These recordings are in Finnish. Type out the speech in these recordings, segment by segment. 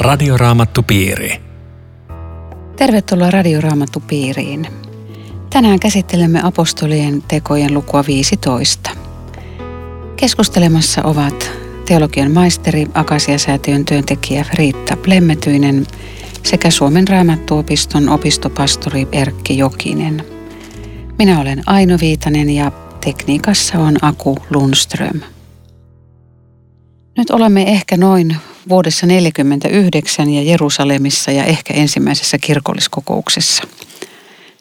Radioraamattupiiri. Tervetuloa Radioraamattupiiriin. Tänään käsittelemme apostolien tekojen lukua 15. Keskustelemassa ovat teologian maisteri, Akasia-säätiön työntekijä Riitta Plemmetyinen sekä Suomen raamattuopiston opistopastori Erkki Jokinen. Minä olen Aino Viitanen ja tekniikassa on Aku Lundström. Nyt olemme ehkä noin vuodessa 49 ja Jerusalemissa ja ehkä ensimmäisessä kirkolliskokouksessa.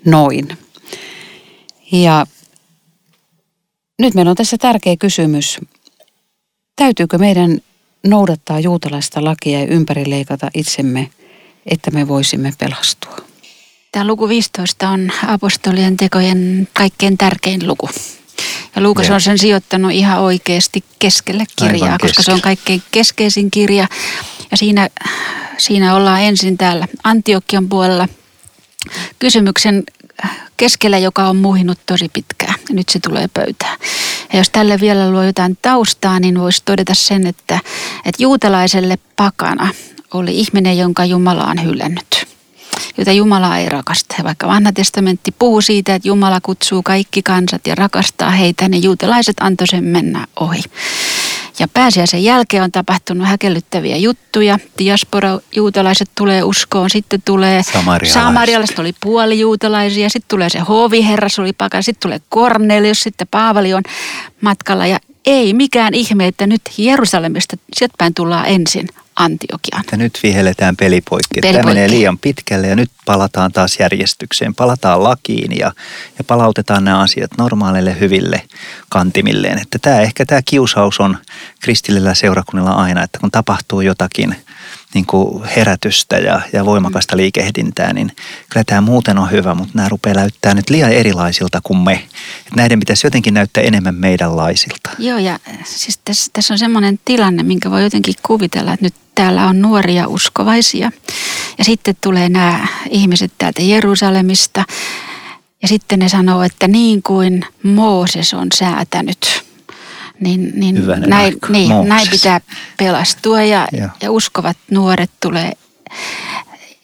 Noin. Ja nyt meillä on tässä tärkeä kysymys. Täytyykö meidän noudattaa juutalaista lakia ja ympärileikata itsemme, että me voisimme pelastua? Tämä luku 15 on apostolien tekojen kaikkein tärkein luku. Ja Luukas ja. on sen sijoittanut ihan oikeasti keskelle kirjaa, Aivan koska se on kaikkein keskeisin kirja. Ja siinä, siinä ollaan ensin täällä Antiokian puolella kysymyksen keskellä, joka on muhinut tosi pitkään. Ja nyt se tulee pöytään. Ja jos tälle vielä luo jotain taustaa, niin voisi todeta sen, että, että juutalaiselle pakana oli ihminen, jonka Jumala on hylännyt jota Jumala ei rakasta. Vaikka vanha testamentti puhuu siitä, että Jumala kutsuu kaikki kansat ja rakastaa heitä, niin juutalaiset antoi sen mennä ohi. Ja pääsiäisen jälkeen on tapahtunut häkellyttäviä juttuja. Diaspora juutalaiset tulee uskoon, sitten tulee samarialaiset, samarialaiset oli puoli juutalaisia, sitten tulee se hoviherra, se oli pakan, sitten tulee Kornelius, sitten Paavali on matkalla ja ei mikään ihme, että nyt Jerusalemista sieltä päin tullaan ensin Antiokiaan. Että nyt vihelletään pelipoikki. Peli Tämä menee liian pitkälle ja nyt palataan taas järjestykseen. Palataan lakiin ja, ja palautetaan nämä asiat normaaleille hyville kantimilleen. Että tämä ehkä tämä kiusaus on kristillillä seurakunnilla aina, että kun tapahtuu jotakin – niin kuin herätystä ja, ja voimakasta liikehdintää, niin kyllä tämä muuten on hyvä, mutta nämä rupeaa näyttää nyt liian erilaisilta kuin me. Et näiden pitäisi jotenkin näyttää enemmän meidänlaisilta. Joo, ja siis tässä, tässä on semmoinen tilanne, minkä voi jotenkin kuvitella, että nyt täällä on nuoria uskovaisia. Ja sitten tulee nämä ihmiset täältä Jerusalemista. Ja sitten ne sanoo, että niin kuin Mooses on säätänyt – niin, niin näin, niin, näin pitää pelastua ja, ja. ja uskovat nuoret tulee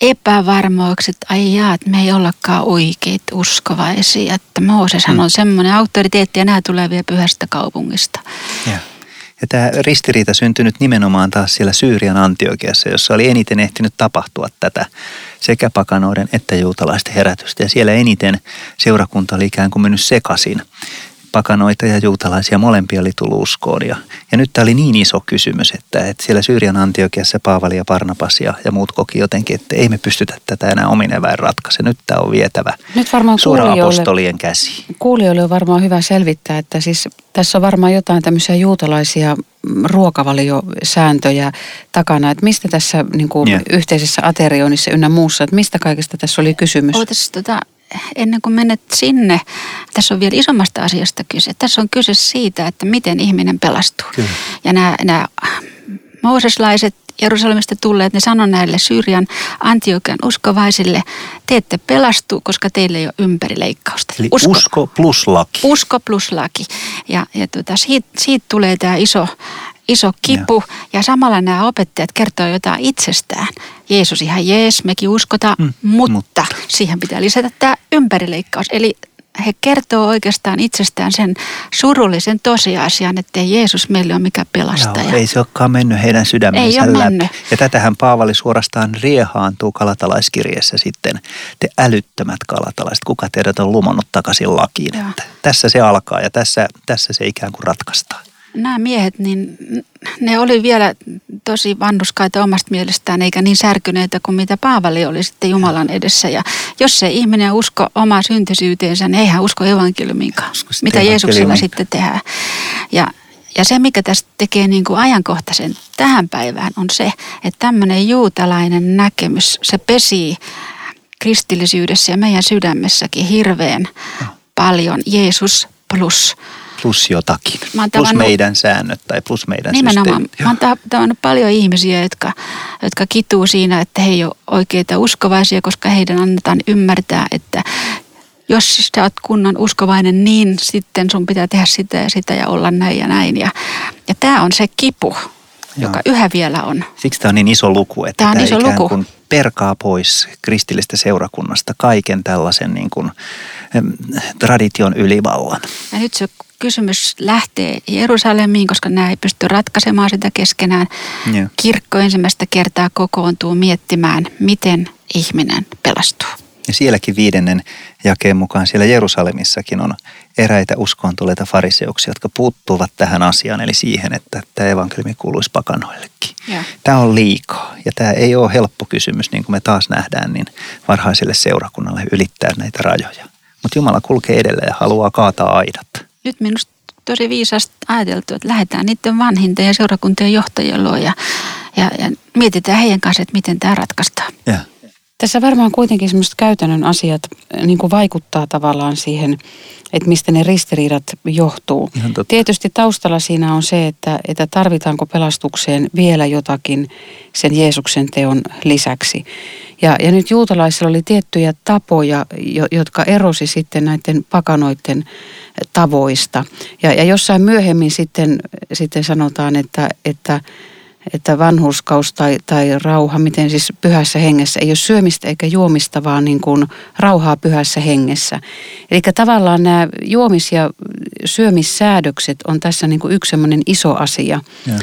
epävarmoiksi, että ai jaa, että me ei ollakaan oikeita uskovaisia. Että Mooseshan mm. on semmoinen auktoriteetti ja nämä tulee vielä pyhästä kaupungista. Ja. Ja tämä ristiriita syntynyt nimenomaan taas siellä Syyrian Antiokiassa, jossa oli eniten ehtinyt tapahtua tätä sekä pakanoiden että juutalaisten herätystä. Ja siellä eniten seurakunta oli ikään kuin mennyt sekaisin pakanoita ja juutalaisia molempia oli tullut uskoon. Ja, ja nyt tämä oli niin iso kysymys, että, että siellä Syyrian Antiokiassa Paavali ja Parnapas ja, ja muut koki jotenkin, että ei me pystytä tätä enää omin eväin ratkaise. Nyt tämä on vietävä nyt varmaan suora apostolien käsi. Kuulijoille on varmaan hyvä selvittää, että siis tässä on varmaan jotain tämmöisiä juutalaisia ruokavaliosääntöjä takana, että mistä tässä niin kuin yeah. yhteisessä aterioinnissa ynnä muussa, että mistä kaikesta tässä oli kysymys? Ootas, tota, ennen kuin menet sinne, tässä on vielä isommasta asiasta kyse. Tässä on kyse siitä, että miten ihminen pelastuu. Kyllä. Ja nämä, nämä mooseslaiset Jerusalemista tulleet, ne sanoi näille Syyrian Antiokian uskovaisille, te ette pelastu, koska teillä ei ole ympärileikkausta. Eli usko, usko plus laki. Usko plus laki. Ja, ja tuota, siitä, siitä tulee tämä iso, iso kipu ja. ja samalla nämä opettajat kertoo jotain itsestään. Jeesus ihan jees, mekin uskotaan, mm, mutta, mutta siihen pitää lisätä tämä ympärileikkaus. Eli he kertoo oikeastaan itsestään sen surullisen tosiasian, että Jeesus meille ole mikä pelastaja. Joo, ei se olekaan mennyt heidän sydämensä ei läpi. Mennyt. Ja tätähän Paavali suorastaan riehaantuu kalatalaiskirjeessä sitten. Te älyttömät kalatalaiset, kuka teidät on lumannut takaisin lakiin. Että tässä se alkaa ja tässä, tässä se ikään kuin ratkaistaan nämä miehet, niin ne oli vielä tosi vannuskaita omasta mielestään, eikä niin särkyneitä kuin mitä Paavali oli sitten Jumalan edessä. Ja jos se ihminen usko omaa syntisyyteensä, niin eihän usko evankeliumiinkaan, mitä Jeesuksella sitten tehdään. Ja, ja se, mikä tästä tekee niin kuin ajankohtaisen tähän päivään, on se, että tämmöinen juutalainen näkemys, se pesii kristillisyydessä ja meidän sydämessäkin hirveän paljon Jeesus plus plus jotakin, plus tavannut, meidän säännöt tai plus meidän Nimenomaan. Systeemi. Mä oon tavannut paljon ihmisiä, jotka, jotka kituu siinä, että he ei ole oikeita uskovaisia, koska heidän annetaan ymmärtää, että jos sä oot kunnon uskovainen, niin sitten sun pitää tehdä sitä ja sitä ja olla näin ja näin. Ja, ja tämä on se kipu. joka yhä vielä on. Siksi tämä on niin iso luku, että tämä, on tämä iso ikään luku. kuin perkaa pois kristillistä seurakunnasta kaiken tällaisen niin kuin, tradition ylivallan. Ja nyt se kysymys lähtee Jerusalemiin, koska nämä ei pysty ratkaisemaan sitä keskenään. Joo. Kirkko ensimmäistä kertaa kokoontuu miettimään, miten ihminen pelastuu. Ja sielläkin viidennen jakeen mukaan siellä Jerusalemissakin on eräitä uskoon tuleita fariseuksia, jotka puuttuvat tähän asiaan, eli siihen, että tämä evankeliumi kuuluisi pakanoillekin. Ja. Tämä on liikaa ja tämä ei ole helppo kysymys, niin kuin me taas nähdään, niin varhaiselle seurakunnalle ylittää näitä rajoja. Mutta Jumala kulkee edelleen ja haluaa kaataa aidat. Nyt minusta tosi viisasti ajateltu, että lähdetään niiden vanhinten ja seurakuntien johtajien luo ja, ja, ja mietitään heidän kanssa, että miten tämä ratkaistaan. Ja. Tässä varmaan kuitenkin semmoiset käytännön asiat niin kuin vaikuttaa tavallaan siihen, että mistä ne ristiriidat johtuu. Tietysti taustalla siinä on se, että, että tarvitaanko pelastukseen vielä jotakin sen Jeesuksen teon lisäksi. Ja, ja nyt juutalaisilla oli tiettyjä tapoja, jo, jotka erosi sitten näiden pakanoiden tavoista. Ja, ja jossain myöhemmin sitten, sitten sanotaan, että, että että vanhurskaus tai, tai rauha, miten siis pyhässä hengessä, ei ole syömistä eikä juomista, vaan niin kuin rauhaa pyhässä hengessä. Eli tavallaan nämä juomis- ja syömissäädökset on tässä niin kuin yksi semmoinen iso asia. Ja.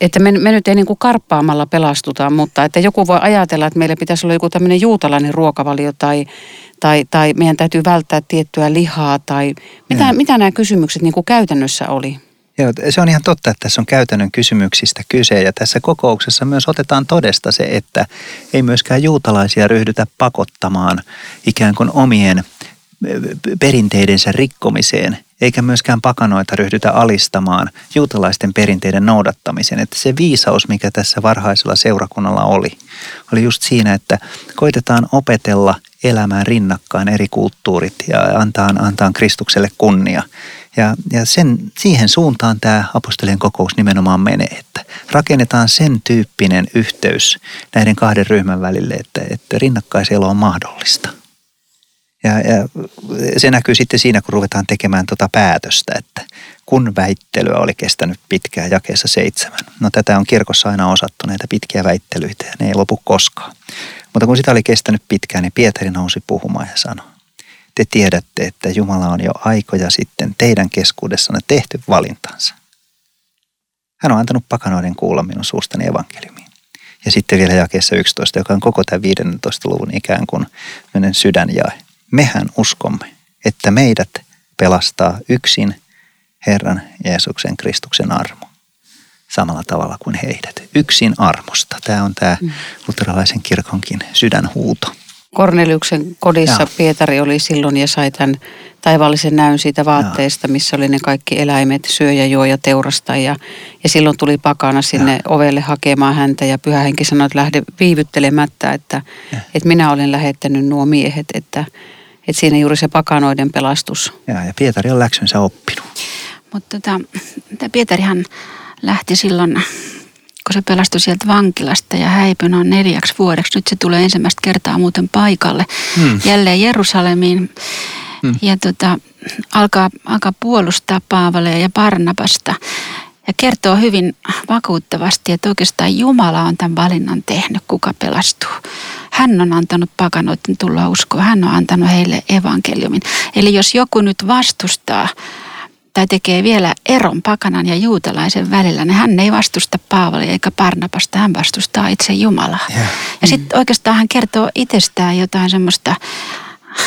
Että me, me nyt ei niin kuin karppaamalla pelastuta, mutta että joku voi ajatella, että meillä pitäisi olla joku tämmöinen juutalainen ruokavalio tai, tai, tai meidän täytyy välttää tiettyä lihaa tai mitä, mitä nämä kysymykset niin kuin käytännössä oli? Joo, se on ihan totta, että tässä on käytännön kysymyksistä kyse ja tässä kokouksessa myös otetaan todesta se, että ei myöskään juutalaisia ryhdytä pakottamaan ikään kuin omien perinteidensä rikkomiseen, eikä myöskään pakanoita ryhdytä alistamaan juutalaisten perinteiden noudattamiseen. Että se viisaus, mikä tässä varhaisella seurakunnalla oli, oli just siinä, että koitetaan opetella elämään rinnakkain eri kulttuurit ja antaa, antaa Kristukselle kunnia. Ja, ja sen, siihen suuntaan tämä apostolien kokous nimenomaan menee, että rakennetaan sen tyyppinen yhteys näiden kahden ryhmän välille, että, että rinnakkaiselo on mahdollista. Ja, ja se näkyy sitten siinä, kun ruvetaan tekemään tuota päätöstä, että kun väittelyä oli kestänyt pitkään jakeessa seitsemän. No tätä on kirkossa aina osattu, näitä pitkiä väittelyitä, ja ne ei lopu koskaan. Mutta kun sitä oli kestänyt pitkään, niin Pietari nousi puhumaan ja sanoi, te tiedätte, että Jumala on jo aikoja sitten teidän keskuudessanne tehty valintansa. Hän on antanut pakanoiden kuulla minun suustani evankeliumiin. Ja sitten vielä jakeessa 11, joka on koko tämän 15 luvun ikään kuin sydänjae. Mehän uskomme, että meidät pelastaa yksin Herran Jeesuksen Kristuksen armo. Samalla tavalla kuin heidät. Yksin armosta. Tämä on tämä luterilaisen kirkonkin sydänhuuto. Korneliuksen kodissa Joo. Pietari oli silloin ja sai tämän taivaallisen näyn siitä vaatteesta, missä oli ne kaikki eläimet, syö ja juo ja teurasta. Ja, ja silloin tuli pakana sinne Joo. ovelle hakemaan häntä ja pyhä henki sanoi, että lähde viivyttelemättä, että, että minä olen lähettänyt nuo miehet, että, että siinä juuri se pakanoiden pelastus. Ja, ja Pietari on läksynsä oppinut. Mutta tota, Pietarihan lähti silloin, kun se pelastui sieltä vankilasta ja häipyi noin neljäksi vuodeksi. Nyt se tulee ensimmäistä kertaa muuten paikalle Hmm. jälleen Jerusalemiin. Hmm. Ja tota, alkaa, alkaa puolustaa Paavalea ja Barnabasta. Ja kertoo hyvin vakuuttavasti, että oikeastaan Jumala on tämän valinnan tehnyt, kuka pelastuu. Hän on antanut pakanoiden tulla uskoon. Hän on antanut heille evankeliumin. Eli jos joku nyt vastustaa tai tekee vielä eron pakanan ja juutalaisen välillä, niin hän ei vastusta Paavalia eikä Barnabasta, hän vastustaa itse Jumalaa. Joo. Ja sitten oikeastaan hän kertoo itsestään jotain semmoista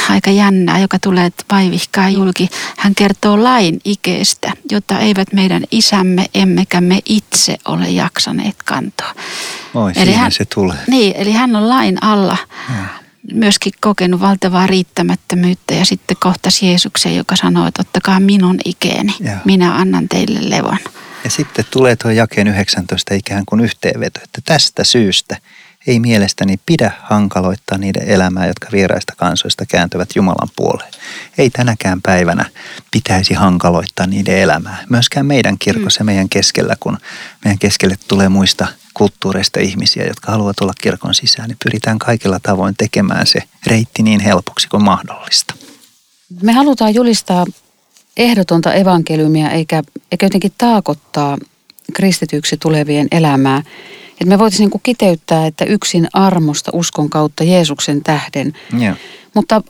aika jännää, joka tulee vaivihkaa julki. Hän kertoo lain ikeestä, jota eivät meidän isämme emmekä me itse ole jaksaneet kantaa. Oi, Eli siinä hän- se tulee. Niin, eli hän on lain alla myöskin kokenut valtavaa riittämättömyyttä ja sitten kohtasi Jeesuksen, joka sanoo, että ottakaa minun ikeeni, Joo. minä annan teille levon. Ja sitten tulee tuo jakeen 19 ikään kuin yhteenveto, että tästä syystä ei mielestäni pidä hankaloittaa niiden elämää, jotka vieraista kansoista kääntyvät Jumalan puoleen. Ei tänäkään päivänä pitäisi hankaloittaa niiden elämää. Myöskään meidän kirkossa ja meidän keskellä, kun meidän keskelle tulee muista kulttuureista ihmisiä, jotka haluavat olla kirkon sisään, niin pyritään kaikilla tavoin tekemään se reitti niin helpoksi kuin mahdollista. Me halutaan julistaa ehdotonta evankeliumia eikä, eikä jotenkin taakottaa kristityksi tulevien elämää. Että me voitaisiin niin kiteyttää, että yksin armosta uskon kautta Jeesuksen tähden. Joo. Mutta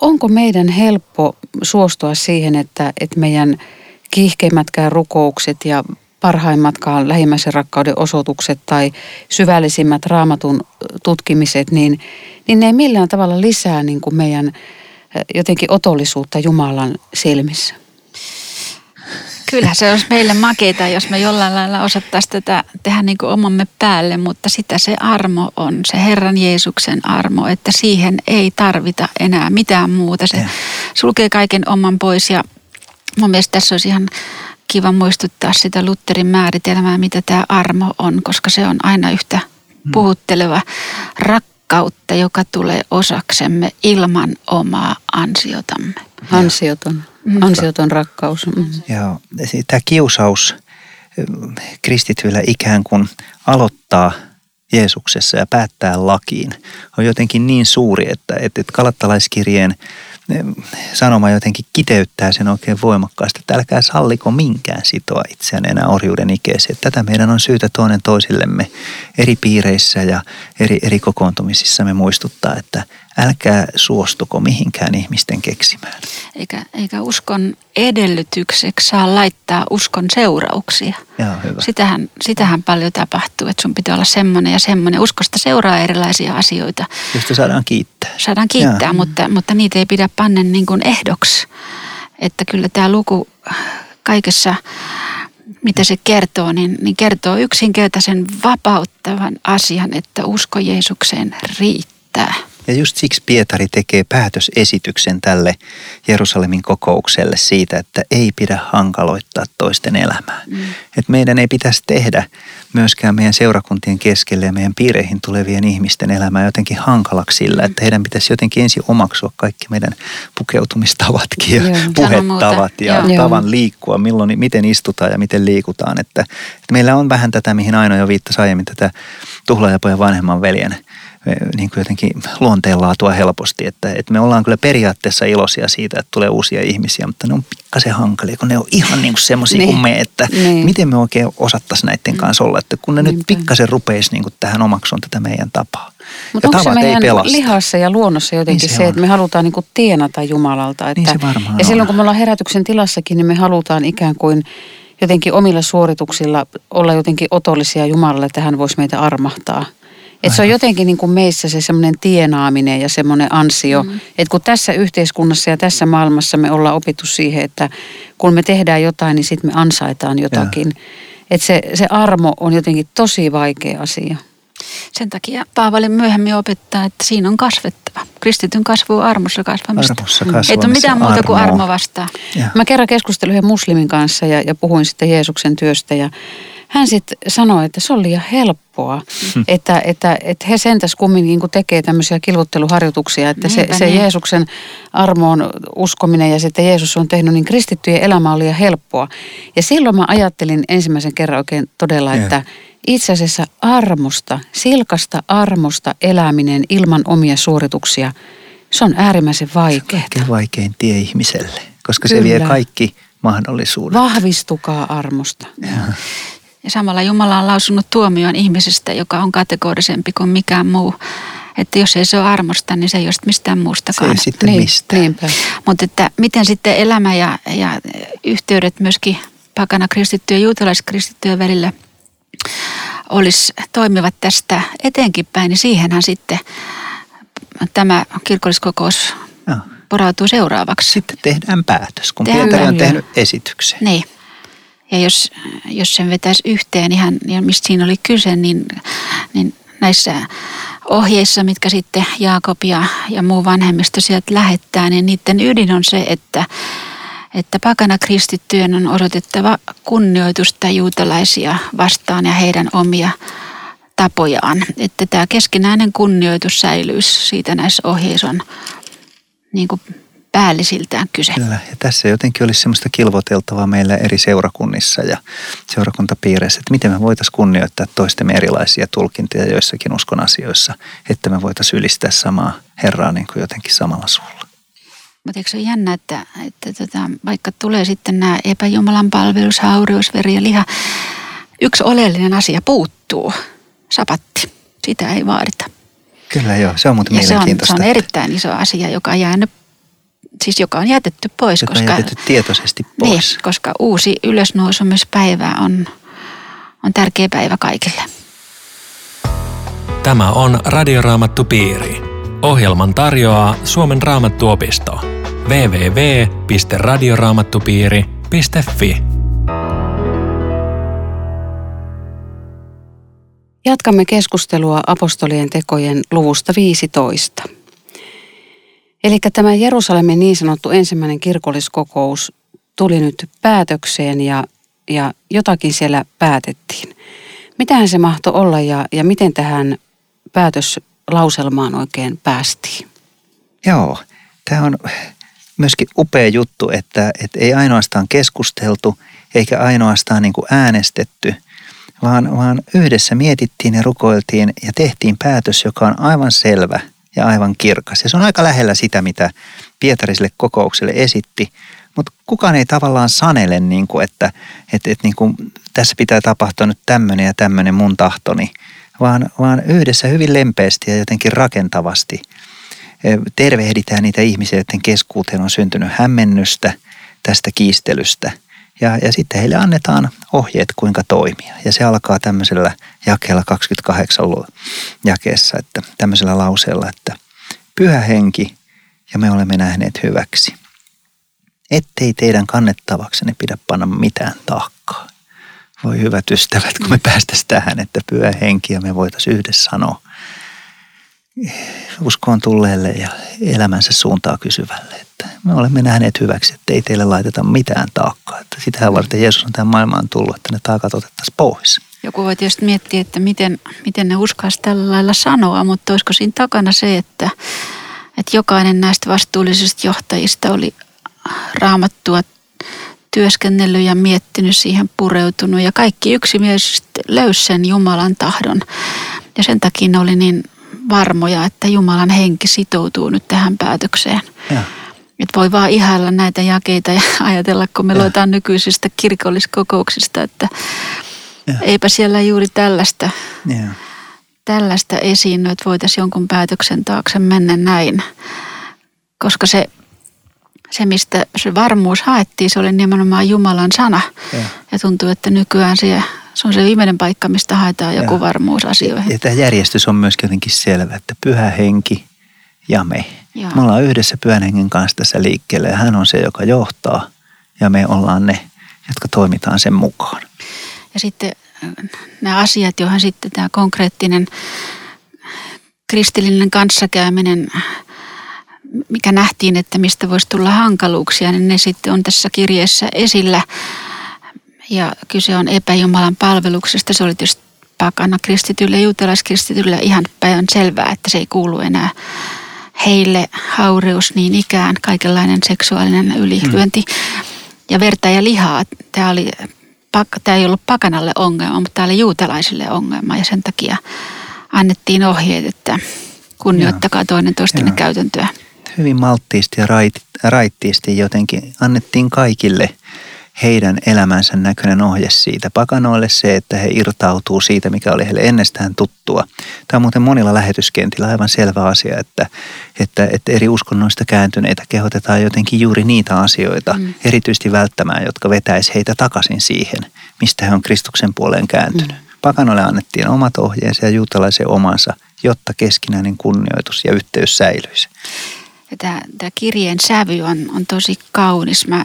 onko meidän helppo suostua siihen, että, että meidän kiihkeimmätkään rukoukset ja parhaimmatkaan lähimmäisen rakkauden osoitukset tai syvällisimmät raamatun tutkimiset, niin, niin ne ei millään tavalla lisää niin kuin meidän jotenkin otollisuutta Jumalan silmissä. Kyllä se olisi meille makeita, jos me jollain lailla osattaisiin tätä tehdä niin kuin omamme päälle, mutta sitä se armo on, se Herran Jeesuksen armo, että siihen ei tarvita enää mitään muuta. Se sulkee kaiken oman pois ja mun mielestä tässä olisi ihan kiva muistuttaa sitä Lutterin määritelmää, mitä tämä armo on, koska se on aina yhtä hmm. puhutteleva rakkautta, joka tulee osaksemme ilman omaa ansiotamme. Ansioton, mm. ansioton rakkaus. Mm. Joo, tämä kiusaus kristityillä ikään kuin aloittaa Jeesuksessa ja päättää lakiin on jotenkin niin suuri, että, että kalattalaiskirjeen sanoma jotenkin kiteyttää sen oikein voimakkaasti, että älkää salliko minkään sitoa itseään enää orjuuden ikeeseen. Tätä meidän on syytä toinen toisillemme eri piireissä ja eri, eri kokoontumisissa me muistuttaa, että älkää suostuko mihinkään ihmisten keksimään. Eikä, eikä uskon edellytykseksi saa laittaa uskon seurauksia. Joo, hyvä. Sitähän, sitähän paljon tapahtuu, että sun pitää olla semmoinen ja semmoinen. Uskosta seuraa erilaisia asioita. Josta saadaan kiittää. Saadaan kiittää, mutta, mutta niitä ei pidä panna niin kuin ehdoksi. Että kyllä tämä luku kaikessa mitä se kertoo, niin, niin kertoo yksinkertaisen vapauttavan asian, että usko Jeesukseen riittää. Ja just siksi Pietari tekee päätösesityksen tälle Jerusalemin kokoukselle siitä, että ei pidä hankaloittaa toisten elämää. Mm. Että meidän ei pitäisi tehdä myöskään meidän seurakuntien keskelle ja meidän piireihin tulevien ihmisten elämää jotenkin hankalaksi sillä, että heidän pitäisi jotenkin ensin omaksua kaikki meidän pukeutumistavatkin ja Joo, puhetavat ja Joo. tavan liikkua, milloin, miten istutaan ja miten liikutaan. Että, että meillä on vähän tätä, mihin Aino jo viittasi aiemmin, tätä tuhlaajapojan vanhemman veljen niin kuin jotenkin luonteenlaatua helposti. Että, että me ollaan kyllä periaatteessa iloisia siitä, että tulee uusia ihmisiä, mutta ne on pikkasen hankalia, kun ne on ihan niin kuin semmoisia niin. kuin me, että niin. miten me oikein osattaisiin näiden kanssa olla, että kun ne Niinpä. nyt pikkasen rupeisi niin kuin tähän omaksuun tätä meidän tapaa. Mutta onko se meidän lihassa ja luonnossa jotenkin niin se, se että me halutaan niin kuin tienata Jumalalta? Että, niin se varmaan Ja silloin on. kun me ollaan herätyksen tilassakin, niin me halutaan ikään kuin jotenkin omilla suorituksilla olla jotenkin otollisia Jumalalle, että hän voisi meitä armahtaa. Että se on jotenkin niin kuin meissä se semmoinen tienaaminen ja semmoinen ansio. Mm. Että kun tässä yhteiskunnassa ja tässä maailmassa me ollaan opittu siihen, että kun me tehdään jotain, niin sitten me ansaitaan jotakin. Että se, se armo on jotenkin tosi vaikea asia. Sen takia Paavali myöhemmin opettaa, että siinä on kasvettava. Kristityn kasvu on armossa kasvamista. Armossa kasvamista. Että on mitään muuta kuin armo vastaan. Mä kerran keskustelin yhden muslimin kanssa ja, ja puhuin sitten Jeesuksen työstä ja hän sitten sanoi, että se on liian helppoa, hmm. että, että, että he sentäs kumminkin kun tekee tämmöisiä kilvotteluharjoituksia, että se, se niin. Jeesuksen armoon uskominen ja sitten Jeesus on tehnyt, niin kristittyjen elämä on liian helppoa. Ja silloin mä ajattelin ensimmäisen kerran oikein todella, että itse asiassa armosta, silkasta armosta eläminen ilman omia suorituksia, se on äärimmäisen vaikeaa. Se on vaikein tie ihmiselle, koska Kyllä. se vie kaikki mahdollisuudet. Vahvistukaa armosta. Ja. Ja samalla Jumala on lausunut tuomion ihmisestä, joka on kategorisempi kuin mikään muu. Että jos ei se ole armosta, niin se ei ole mistään muustakaan. Se ei sitten niin, mistään. Mutta että miten sitten elämä ja, ja yhteydet myöskin pakana kristittyjen ja juutalaiskristittyjen välillä olisi, toimivat tästä eteenkin päin, niin siihenhän sitten tämä kirkolliskokous no. porautuu seuraavaksi. Sitten tehdään päätös, kun tehdään Pietari on tehnyt esityksen. Niin. Ja jos, jos sen vetäisi yhteen ihan, ja mistä siinä oli kyse, niin, niin näissä ohjeissa, mitkä sitten Jaakob ja, ja muu vanhemmisto sieltä lähettää, niin niiden ydin on se, että, että pakana kristittyjen on osoitettava kunnioitusta juutalaisia vastaan ja heidän omia tapojaan. Että tämä keskinäinen kunnioitus säilyisi siitä näissä ohjeissa on niin kuin päällisiltään kyse. Kyllä, ja tässä jotenkin olisi semmoista kilvoteltavaa meillä eri seurakunnissa ja seurakuntapiireissä, että miten me voitaisiin kunnioittaa toistemme erilaisia tulkintoja joissakin uskon asioissa, että me voitaisiin ylistää samaa Herraa niin kuin jotenkin samalla suulla. Mutta eikö se ole jännä, että, että tota, vaikka tulee sitten nämä epäjumalan palvelus, haureus, veri ja liha, yksi oleellinen asia puuttuu, sapatti. Sitä ei vaadita. Kyllä joo, se on muuten ja se on, se on erittäin iso asia, joka on jäänyt siis joka on jätetty pois. Joka koska, on jätetty tietoisesti pois. Niin, koska uusi ylösnousumispäivä on, on tärkeä päivä kaikille. Tämä on Radioraamattu Piiri. Ohjelman tarjoaa Suomen raamattuopisto. www.radioraamattupiiri.fi Jatkamme keskustelua apostolien tekojen luvusta 15. Eli tämä Jerusalemin niin sanottu ensimmäinen kirkolliskokous tuli nyt päätökseen ja, ja jotakin siellä päätettiin. Mitähän se mahtoi olla ja, ja miten tähän päätöslauselmaan oikein päästiin? Joo, tämä on myöskin upea juttu, että, että ei ainoastaan keskusteltu eikä ainoastaan niin kuin äänestetty, vaan, vaan yhdessä mietittiin ja rukoiltiin ja tehtiin päätös, joka on aivan selvä ja aivan kirkas. Ja se on aika lähellä sitä, mitä Pietariselle kokoukselle esitti, mutta kukaan ei tavallaan sanele, niin kuin, että, että, että niin kuin, tässä pitää tapahtua nyt tämmöinen ja tämmöinen mun tahtoni, vaan, vaan yhdessä hyvin lempeästi ja jotenkin rakentavasti e, tervehditään niitä ihmisiä, joiden keskuuteen on syntynyt hämmennystä tästä kiistelystä. Ja, ja sitten heille annetaan ohjeet, kuinka toimia. Ja se alkaa tämmöisellä jakeella 28 jakeessa, että tämmöisellä lauseella, että pyhä henki ja me olemme nähneet hyväksi. Ettei teidän kannettavaksenne pidä panna mitään taakkaa. Voi hyvät ystävät, kun me päästäisiin tähän, että pyhä henki ja me voitaisiin yhdessä sanoa uskoon tulleelle ja elämänsä suuntaa kysyvälle, että me olemme nähneet hyväksi, että ei teille laiteta mitään taakkaa. Että sitähän varten Jeesus on tähän maailmaan tullut, että ne taakat otettaisiin pois. Joku voi tietysti miettiä, että miten, miten ne uskaisi tällä lailla sanoa, mutta olisiko siinä takana se, että, että jokainen näistä vastuullisista johtajista oli raamattua työskennellyt ja miettinyt siihen pureutunut ja kaikki yksimielisesti löysi sen Jumalan tahdon. Ja sen takia ne oli niin varmoja, että Jumalan henki sitoutuu nyt tähän päätökseen. Ja. Et voi vaan ihailla näitä jakeita ja ajatella, kun me luetaan nykyisistä kirkolliskokouksista, että ja. eipä siellä juuri tällaista, ja. tällaista esiinny, että voitaisiin jonkun päätöksen taakse mennä näin. Koska se se, mistä se varmuus haettiin, se oli nimenomaan Jumalan sana. Ja, ja tuntuu, että nykyään se, se on se viimeinen paikka, mistä haetaan joku ja. varmuus asioihin. Ja tämä järjestys on myöskin jotenkin selvä, että pyhä henki ja me. Ja. Me ollaan yhdessä pyhän hengen kanssa tässä liikkeelle ja hän on se, joka johtaa ja me ollaan ne, jotka toimitaan sen mukaan. Ja sitten äh, nämä asiat, joihin sitten tämä konkreettinen kristillinen kanssakäyminen mikä nähtiin, että mistä voisi tulla hankaluuksia, niin ne sitten on tässä kirjeessä esillä. Ja kyse on epäjumalan palveluksesta. Se oli tietysti pakana kristitylle ja juutalaiskristitylle ihan päivän selvää, että se ei kuulu enää heille haureus niin ikään, kaikenlainen seksuaalinen ylilyönti mm. ja verta ja lihaa. Tämä, oli, tämä ei ollut pakanalle ongelma, mutta tämä oli juutalaisille ongelma ja sen takia annettiin ohjeet, että kunnioittakaa toinen toistenne käytäntöä hyvin malttiisti ja rait, raittiisti jotenkin annettiin kaikille heidän elämänsä näköinen ohje siitä. Pakanoille se, että he irtautuu siitä, mikä oli heille ennestään tuttua. Tämä on muuten monilla lähetyskentillä aivan selvä asia, että, että, että eri uskonnoista kääntyneitä kehotetaan jotenkin juuri niitä asioita mm. erityisesti välttämään, jotka vetäisi heitä takaisin siihen, mistä he on Kristuksen puoleen kääntynyt. Mm. Pakanoille annettiin omat ohjeensa ja juutalaisen omansa, jotta keskinäinen kunnioitus ja yhteys säilyisi. Tämä, tämä kirjeen sävy on, on tosi kaunis. Mä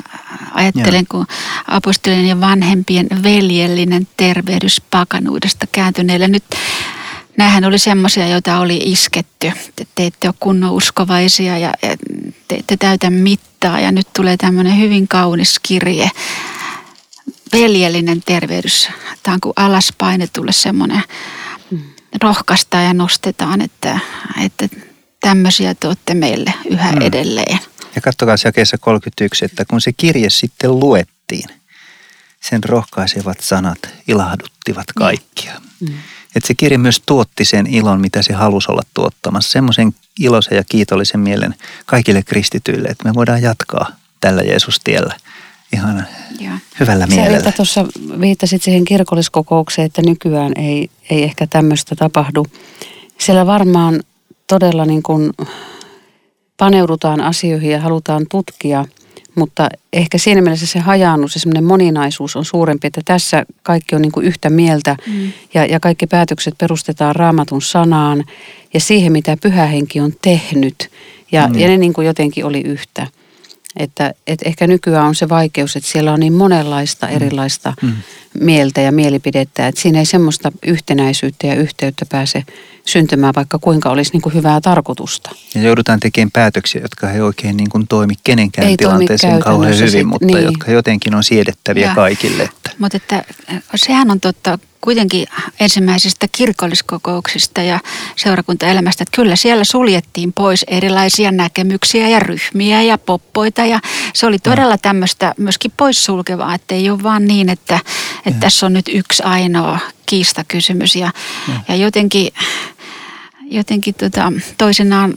ajattelen, Joo. kun apostolien ja vanhempien veljellinen tervehdys pakanuudesta kääntyneille. Nyt näähän oli semmoisia, joita oli isketty. Te, te ette ole kunnon uskovaisia ja, ja te ette täytä mittaa. Ja nyt tulee tämmöinen hyvin kaunis kirje. Veljellinen tervehdys. Tämä on kuin alaspainetulle semmoinen mm. rohkaistaan ja nostetaan, että, että tämmöisiä te olette meille yhä mm. edelleen. Ja katsokaa jakeessa 31, että kun se kirje sitten luettiin, sen rohkaisevat sanat ilahduttivat kaikkia. Mm. Että se kirja myös tuotti sen ilon, mitä se halusi olla tuottamassa. Semmoisen iloisen ja kiitollisen mielen kaikille kristityille, että me voidaan jatkaa tällä Jeesus-tiellä ihan Joo. hyvällä Sä mielellä. tuossa viittasit siihen kirkolliskokoukseen, että nykyään ei, ei ehkä tämmöistä tapahdu. Siellä varmaan todella niin kuin paneudutaan asioihin ja halutaan tutkia, mutta ehkä siinä mielessä se hajaannus ja semmoinen moninaisuus on suurempi, että tässä kaikki on niin kuin yhtä mieltä mm. ja, ja kaikki päätökset perustetaan raamatun sanaan ja siihen, mitä pyhähenki on tehnyt. Ja, mm. ja ne niin kuin jotenkin oli yhtä. Että, että ehkä nykyään on se vaikeus, että siellä on niin monenlaista mm. erilaista mm. mieltä ja mielipidettä, että siinä ei semmoista yhtenäisyyttä ja yhteyttä pääse syntymään, vaikka kuinka olisi niin kuin hyvää tarkoitusta. Ja joudutaan tekemään päätöksiä, jotka ei oikein niin kuin toimi kenenkään ei tilanteeseen kauhean hyvin, sit, mutta niin. jotka jotenkin on siedettäviä ja, kaikille. Että. Mutta että, sehän on totta kuitenkin ensimmäisistä kirkolliskokouksista ja seurakuntaelämästä, että kyllä siellä suljettiin pois erilaisia näkemyksiä ja ryhmiä ja poppoita. Ja se oli todella tämmöistä myöskin poissulkevaa, että ei ole vaan niin, että, että tässä on nyt yksi ainoa kiistakysymys. Ja, ja. ja jotenkin, jotenkin tota, toisinaan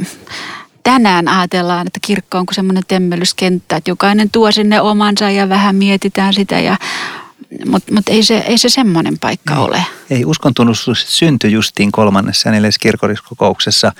tänään ajatellaan, että kirkko on kuin semmoinen temmelyskenttä, että jokainen tuo sinne omansa ja vähän mietitään sitä ja mutta mut ei, se, ei se semmoinen paikka ei, ole. Ei, uskon tunnustus syntyi justiin kolmannessa ja neljäs kirkolliskokouksessa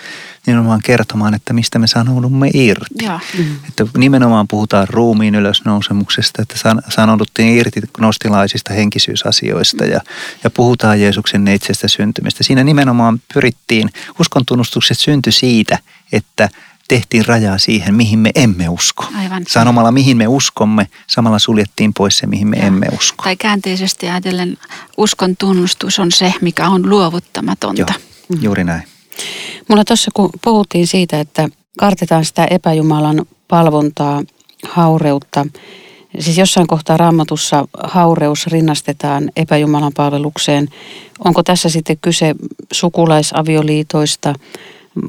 nimenomaan kertomaan, että mistä me sanoudumme irti. Ja. Mm. Että nimenomaan puhutaan ruumiin ylösnousemuksesta, että sanouduttiin irti gnostilaisista henkisyysasioista ja, ja puhutaan Jeesuksen neitsestä syntymistä. Siinä nimenomaan pyrittiin, uskon tunnustukset syntyi siitä, että – tehtiin rajaa siihen, mihin me emme usko. Aivan. Sanomalla, mihin me uskomme, samalla suljettiin pois se, mihin me ja. emme usko. Tai käänteisesti ajatellen, uskon tunnustus on se, mikä on luovuttamatonta. Joo, juuri näin. Mulla tuossa kun puhuttiin siitä, että kartetaan sitä epäjumalan palvontaa, haureutta, Siis jossain kohtaa raamatussa haureus rinnastetaan epäjumalan palvelukseen. Onko tässä sitten kyse sukulaisavioliitoista,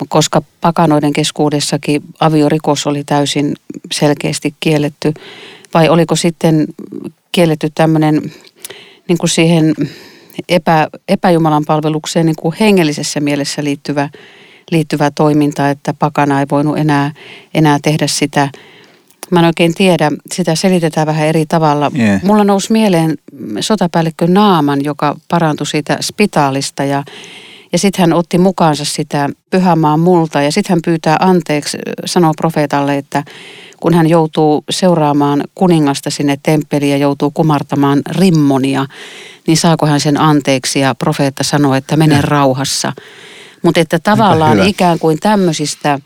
koska pakanoiden keskuudessakin aviorikos oli täysin selkeästi kielletty. Vai oliko sitten kielletty tämmöinen niin kuin siihen epä, epäjumalan palvelukseen niin kuin hengellisessä mielessä liittyvä, liittyvä toiminta, että pakana ei voinut enää, enää tehdä sitä. Mä en oikein tiedä, sitä selitetään vähän eri tavalla. Yeah. Mulla nousi mieleen sotapäällikkö Naaman, joka parantui siitä spitaalista ja ja sitten hän otti mukaansa sitä pyhämaan multa. Ja sitten hän pyytää anteeksi, sanoo profeetalle, että kun hän joutuu seuraamaan kuningasta sinne temppeliin ja joutuu kumartamaan rimmonia, niin saako hän sen anteeksi? Ja profeetta sanoo, että mene rauhassa. Mutta että tavallaan ikään kuin tämmöisistä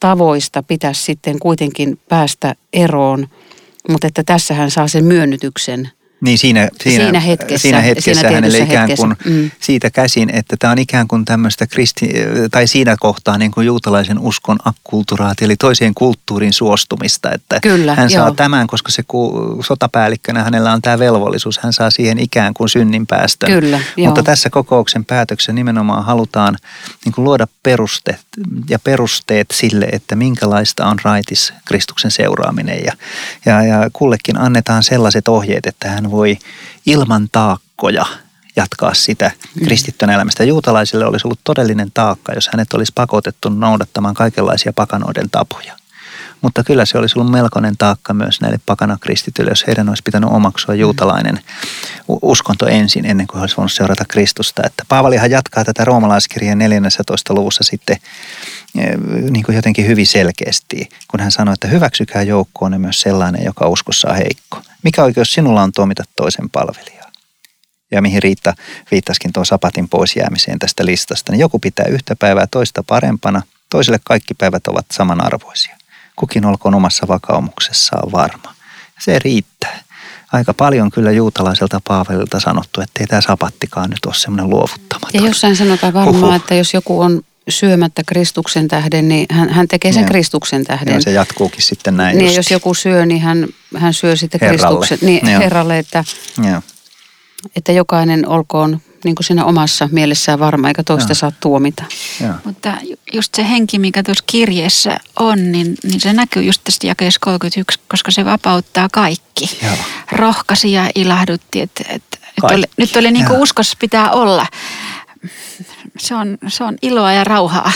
tavoista pitäisi sitten kuitenkin päästä eroon, mutta että tässä hän saa sen myönnytyksen niin siinä, siinä, siinä hetkessä, siinä hetkessä siinä hänelle ikään kuin hetkessä. Mm. siitä käsin, että tämä on ikään kuin tämmöistä kristi, tai siinä kohtaa niin kuin juutalaisen uskon akkulturaati, eli toiseen kulttuurin suostumista, että Kyllä, hän saa joo. tämän, koska se sotapäällikkönä hänellä on tämä velvollisuus, hän saa siihen ikään kuin synnin päästä. Kyllä, Mutta tässä kokouksen päätöksen nimenomaan halutaan niin kuin luoda peruste ja perusteet sille, että minkälaista on raitis Kristuksen seuraaminen ja, ja, ja kullekin annetaan sellaiset ohjeet, että hän voi ilman taakkoja jatkaa sitä mm. kristittön elämästä. Juutalaisille olisi ollut todellinen taakka, jos hänet olisi pakotettu noudattamaan kaikenlaisia pakanoiden tapoja. Mutta kyllä se olisi ollut melkoinen taakka myös näille pakanakristityille, jos heidän olisi pitänyt omaksua mm. juutalainen uskonto ensin, ennen kuin he olisi voinut seurata Kristusta. Että Paavalihan jatkaa tätä roomalaiskirjan 14. luvussa sitten eh, niin kuin jotenkin hyvin selkeästi, kun hän sanoi, että hyväksykää joukkoon myös sellainen, joka uskossa on heikko. Mikä oikeus sinulla on tuomita toisen palvelijaa? Ja mihin Riitta viittasikin tuon sapatin pois jäämiseen tästä listasta, niin joku pitää yhtä päivää toista parempana, toiselle kaikki päivät ovat samanarvoisia. Kukin olkoon omassa vakaumuksessaan varma. Se riittää. Aika paljon kyllä juutalaiselta Paavelilta sanottu, että ei tämä sapattikaan nyt ole semmoinen luovuttamaton. Ja jossain sanotaan varmaan, että jos joku on syömättä Kristuksen tähden, niin hän, hän tekee sen Joo. Kristuksen tähden. Joo, se jatkuukin sitten näin Niin jos joku syö, niin hän, hän syö sitten herralle. Kristuksen. Niin, Joo. herralle, että, Joo. että jokainen olkoon niin kuin siinä omassa mielessään varma, eikä toista Joo. saa tuomita. Joo. Mutta just se henki, mikä tuossa kirjeessä on, niin, niin se näkyy just tästä jakeessa 31, koska se vapauttaa kaikki. Joo. Rohkasi ja ilahdutti, että, että nyt oli, nyt oli niin kuin uskossa pitää olla se on, se on iloa ja rauhaa.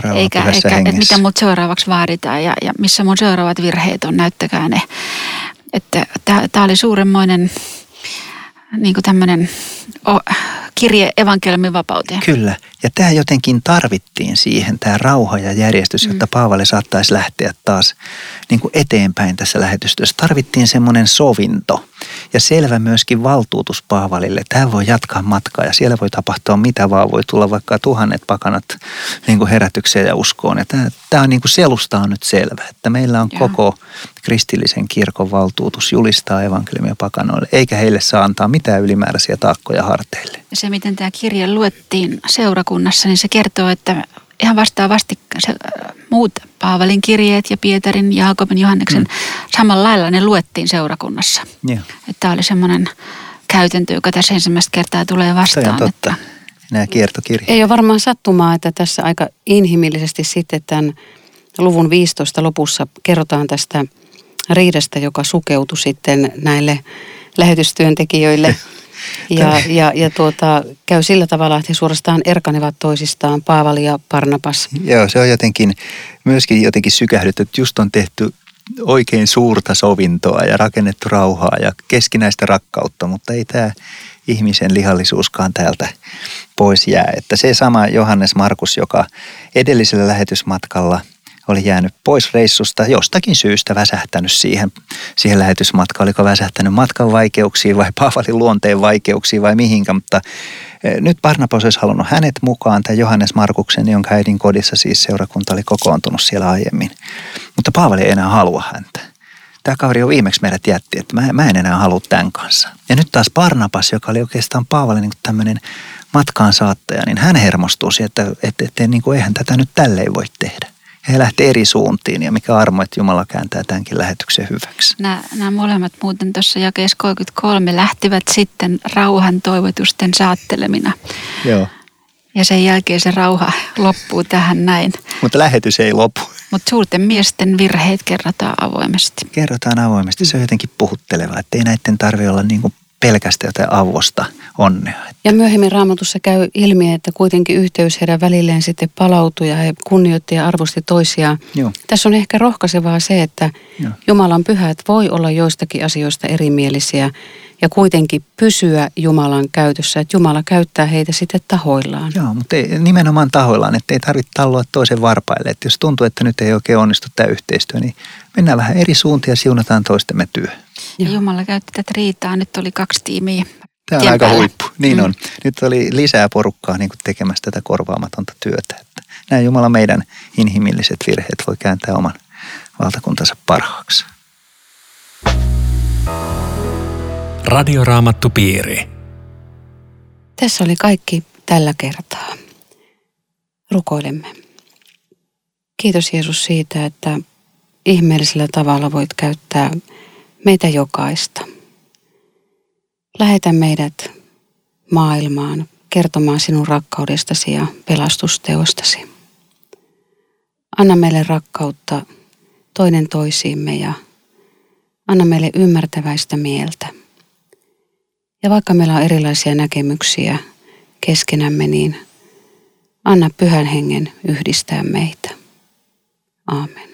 rauhaa eikä, eikä mitä mut seuraavaksi vaaditaan ja, ja missä mun seuraavat virheet on, näyttäkää ne. Että tämä oli suuremmoinen niin kuin tämmöinen kirje evankeliumin vapauteen. Kyllä. Ja tämä jotenkin tarvittiin siihen, tämä rauha ja järjestys, jotta mm. Paavali saattaisi lähteä taas niin kuin eteenpäin tässä lähetystyössä. Tarvittiin semmoinen sovinto ja selvä myöskin valtuutus Paavalille. Tämä voi jatkaa matkaa ja siellä voi tapahtua mitä vaan. Voi tulla vaikka tuhannet pakanat niin kuin herätykseen ja uskoon. Ja tämä, tämä on niin kuin selusta on nyt selvä, että meillä on Joo. koko kristillisen kirkon valtuutus julistaa evankeliumia pakanoille, eikä heille saa antaa mitään ylimääräisiä taakkoja harteille. Se, miten tämä kirja luettiin seurakunnassa, niin se kertoo, että ihan vastaavasti se, äh, muut Paavalin kirjeet ja Pietarin, Jaakobin, Johanneksen, mm. samalla lailla ne luettiin seurakunnassa. Yeah. Että tämä oli semmoinen käytäntö, joka tässä ensimmäistä kertaa tulee vastaan. Se on totta. Että, Nämä kiertokirjat. Ei ole varmaan sattumaa, että tässä aika inhimillisesti sitten tämän luvun 15 lopussa kerrotaan tästä riidasta, joka sukeutui sitten näille lähetystyöntekijöille Ja, ja, ja tuota, käy sillä tavalla, että he suorastaan erkanevat toisistaan, Paavali ja Parnapas. Joo, se on jotenkin myöskin jotenkin sykähdytty, että just on tehty oikein suurta sovintoa ja rakennettu rauhaa ja keskinäistä rakkautta, mutta ei tämä ihmisen lihallisuuskaan täältä pois jää. Että se sama Johannes Markus, joka edellisellä lähetysmatkalla – oli jäänyt pois reissusta jostakin syystä väsähtänyt siihen, siihen lähetysmatkaan. Oliko väsähtänyt matkan vaikeuksiin vai Paavalin luonteen vaikeuksiin vai mihinkä, mutta e, nyt Barnabas olisi halunnut hänet mukaan, tai Johannes Markuksen, jonka äidin kodissa siis seurakunta oli kokoontunut siellä aiemmin. Mutta Paavali ei enää halua häntä. Tämä kaveri on viimeksi meidät jätti, että mä, en enää halua tämän kanssa. Ja nyt taas Barnabas, joka oli oikeastaan Paavalin niin tämmöinen matkaan saattaja, niin hän hermostuu siihen, että, että, että niin kuin, eihän tätä nyt tälleen voi tehdä he lähtee eri suuntiin ja mikä armo, että Jumala kääntää tämänkin lähetyksen hyväksi. Nämä, nämä molemmat muuten tuossa jakeessa 33 lähtivät sitten rauhan toivotusten saattelemina. Joo. Ja sen jälkeen se rauha loppuu tähän näin. Mutta lähetys ei lopu. Mutta suurten miesten virheet kerrotaan avoimesti. Kerrotaan avoimesti. Se on jotenkin puhutteleva, että ei näiden tarvitse olla niin kuin pelkästään jotain avosta onnea. Ja myöhemmin raamatussa käy ilmi, että kuitenkin yhteys heidän välilleen sitten palautui ja he kunnioitti ja arvosti toisiaan. Joo. Tässä on ehkä rohkaisevaa se, että Joo. Jumalan pyhät voi olla joistakin asioista erimielisiä ja kuitenkin pysyä Jumalan käytössä, että Jumala käyttää heitä sitten tahoillaan. Joo, mutta ei, nimenomaan tahoillaan, että ei tarvitse talloa toisen varpaille. Että jos tuntuu, että nyt ei oikein onnistu tämä yhteistyö, niin mennään vähän eri suuntia ja siunataan toistemme työ. Ja Jumala käytti tätä riitaa. Nyt oli kaksi tiimiä. Tämä on aika huippu. Niin mm. on. Nyt oli lisää porukkaa niin tekemässä tätä korvaamatonta työtä. Että nämä Jumala meidän inhimilliset virheet voi kääntää oman valtakuntansa parhaaksi. Radioraamattupiiri. Tässä oli kaikki tällä kertaa. Rukoilemme. Kiitos Jeesus siitä, että ihmeellisellä tavalla voit käyttää meitä jokaista. Lähetä meidät maailmaan kertomaan sinun rakkaudestasi ja pelastusteostasi. Anna meille rakkautta toinen toisiimme ja anna meille ymmärtäväistä mieltä. Ja vaikka meillä on erilaisia näkemyksiä keskenämme, niin anna pyhän hengen yhdistää meitä. Aamen.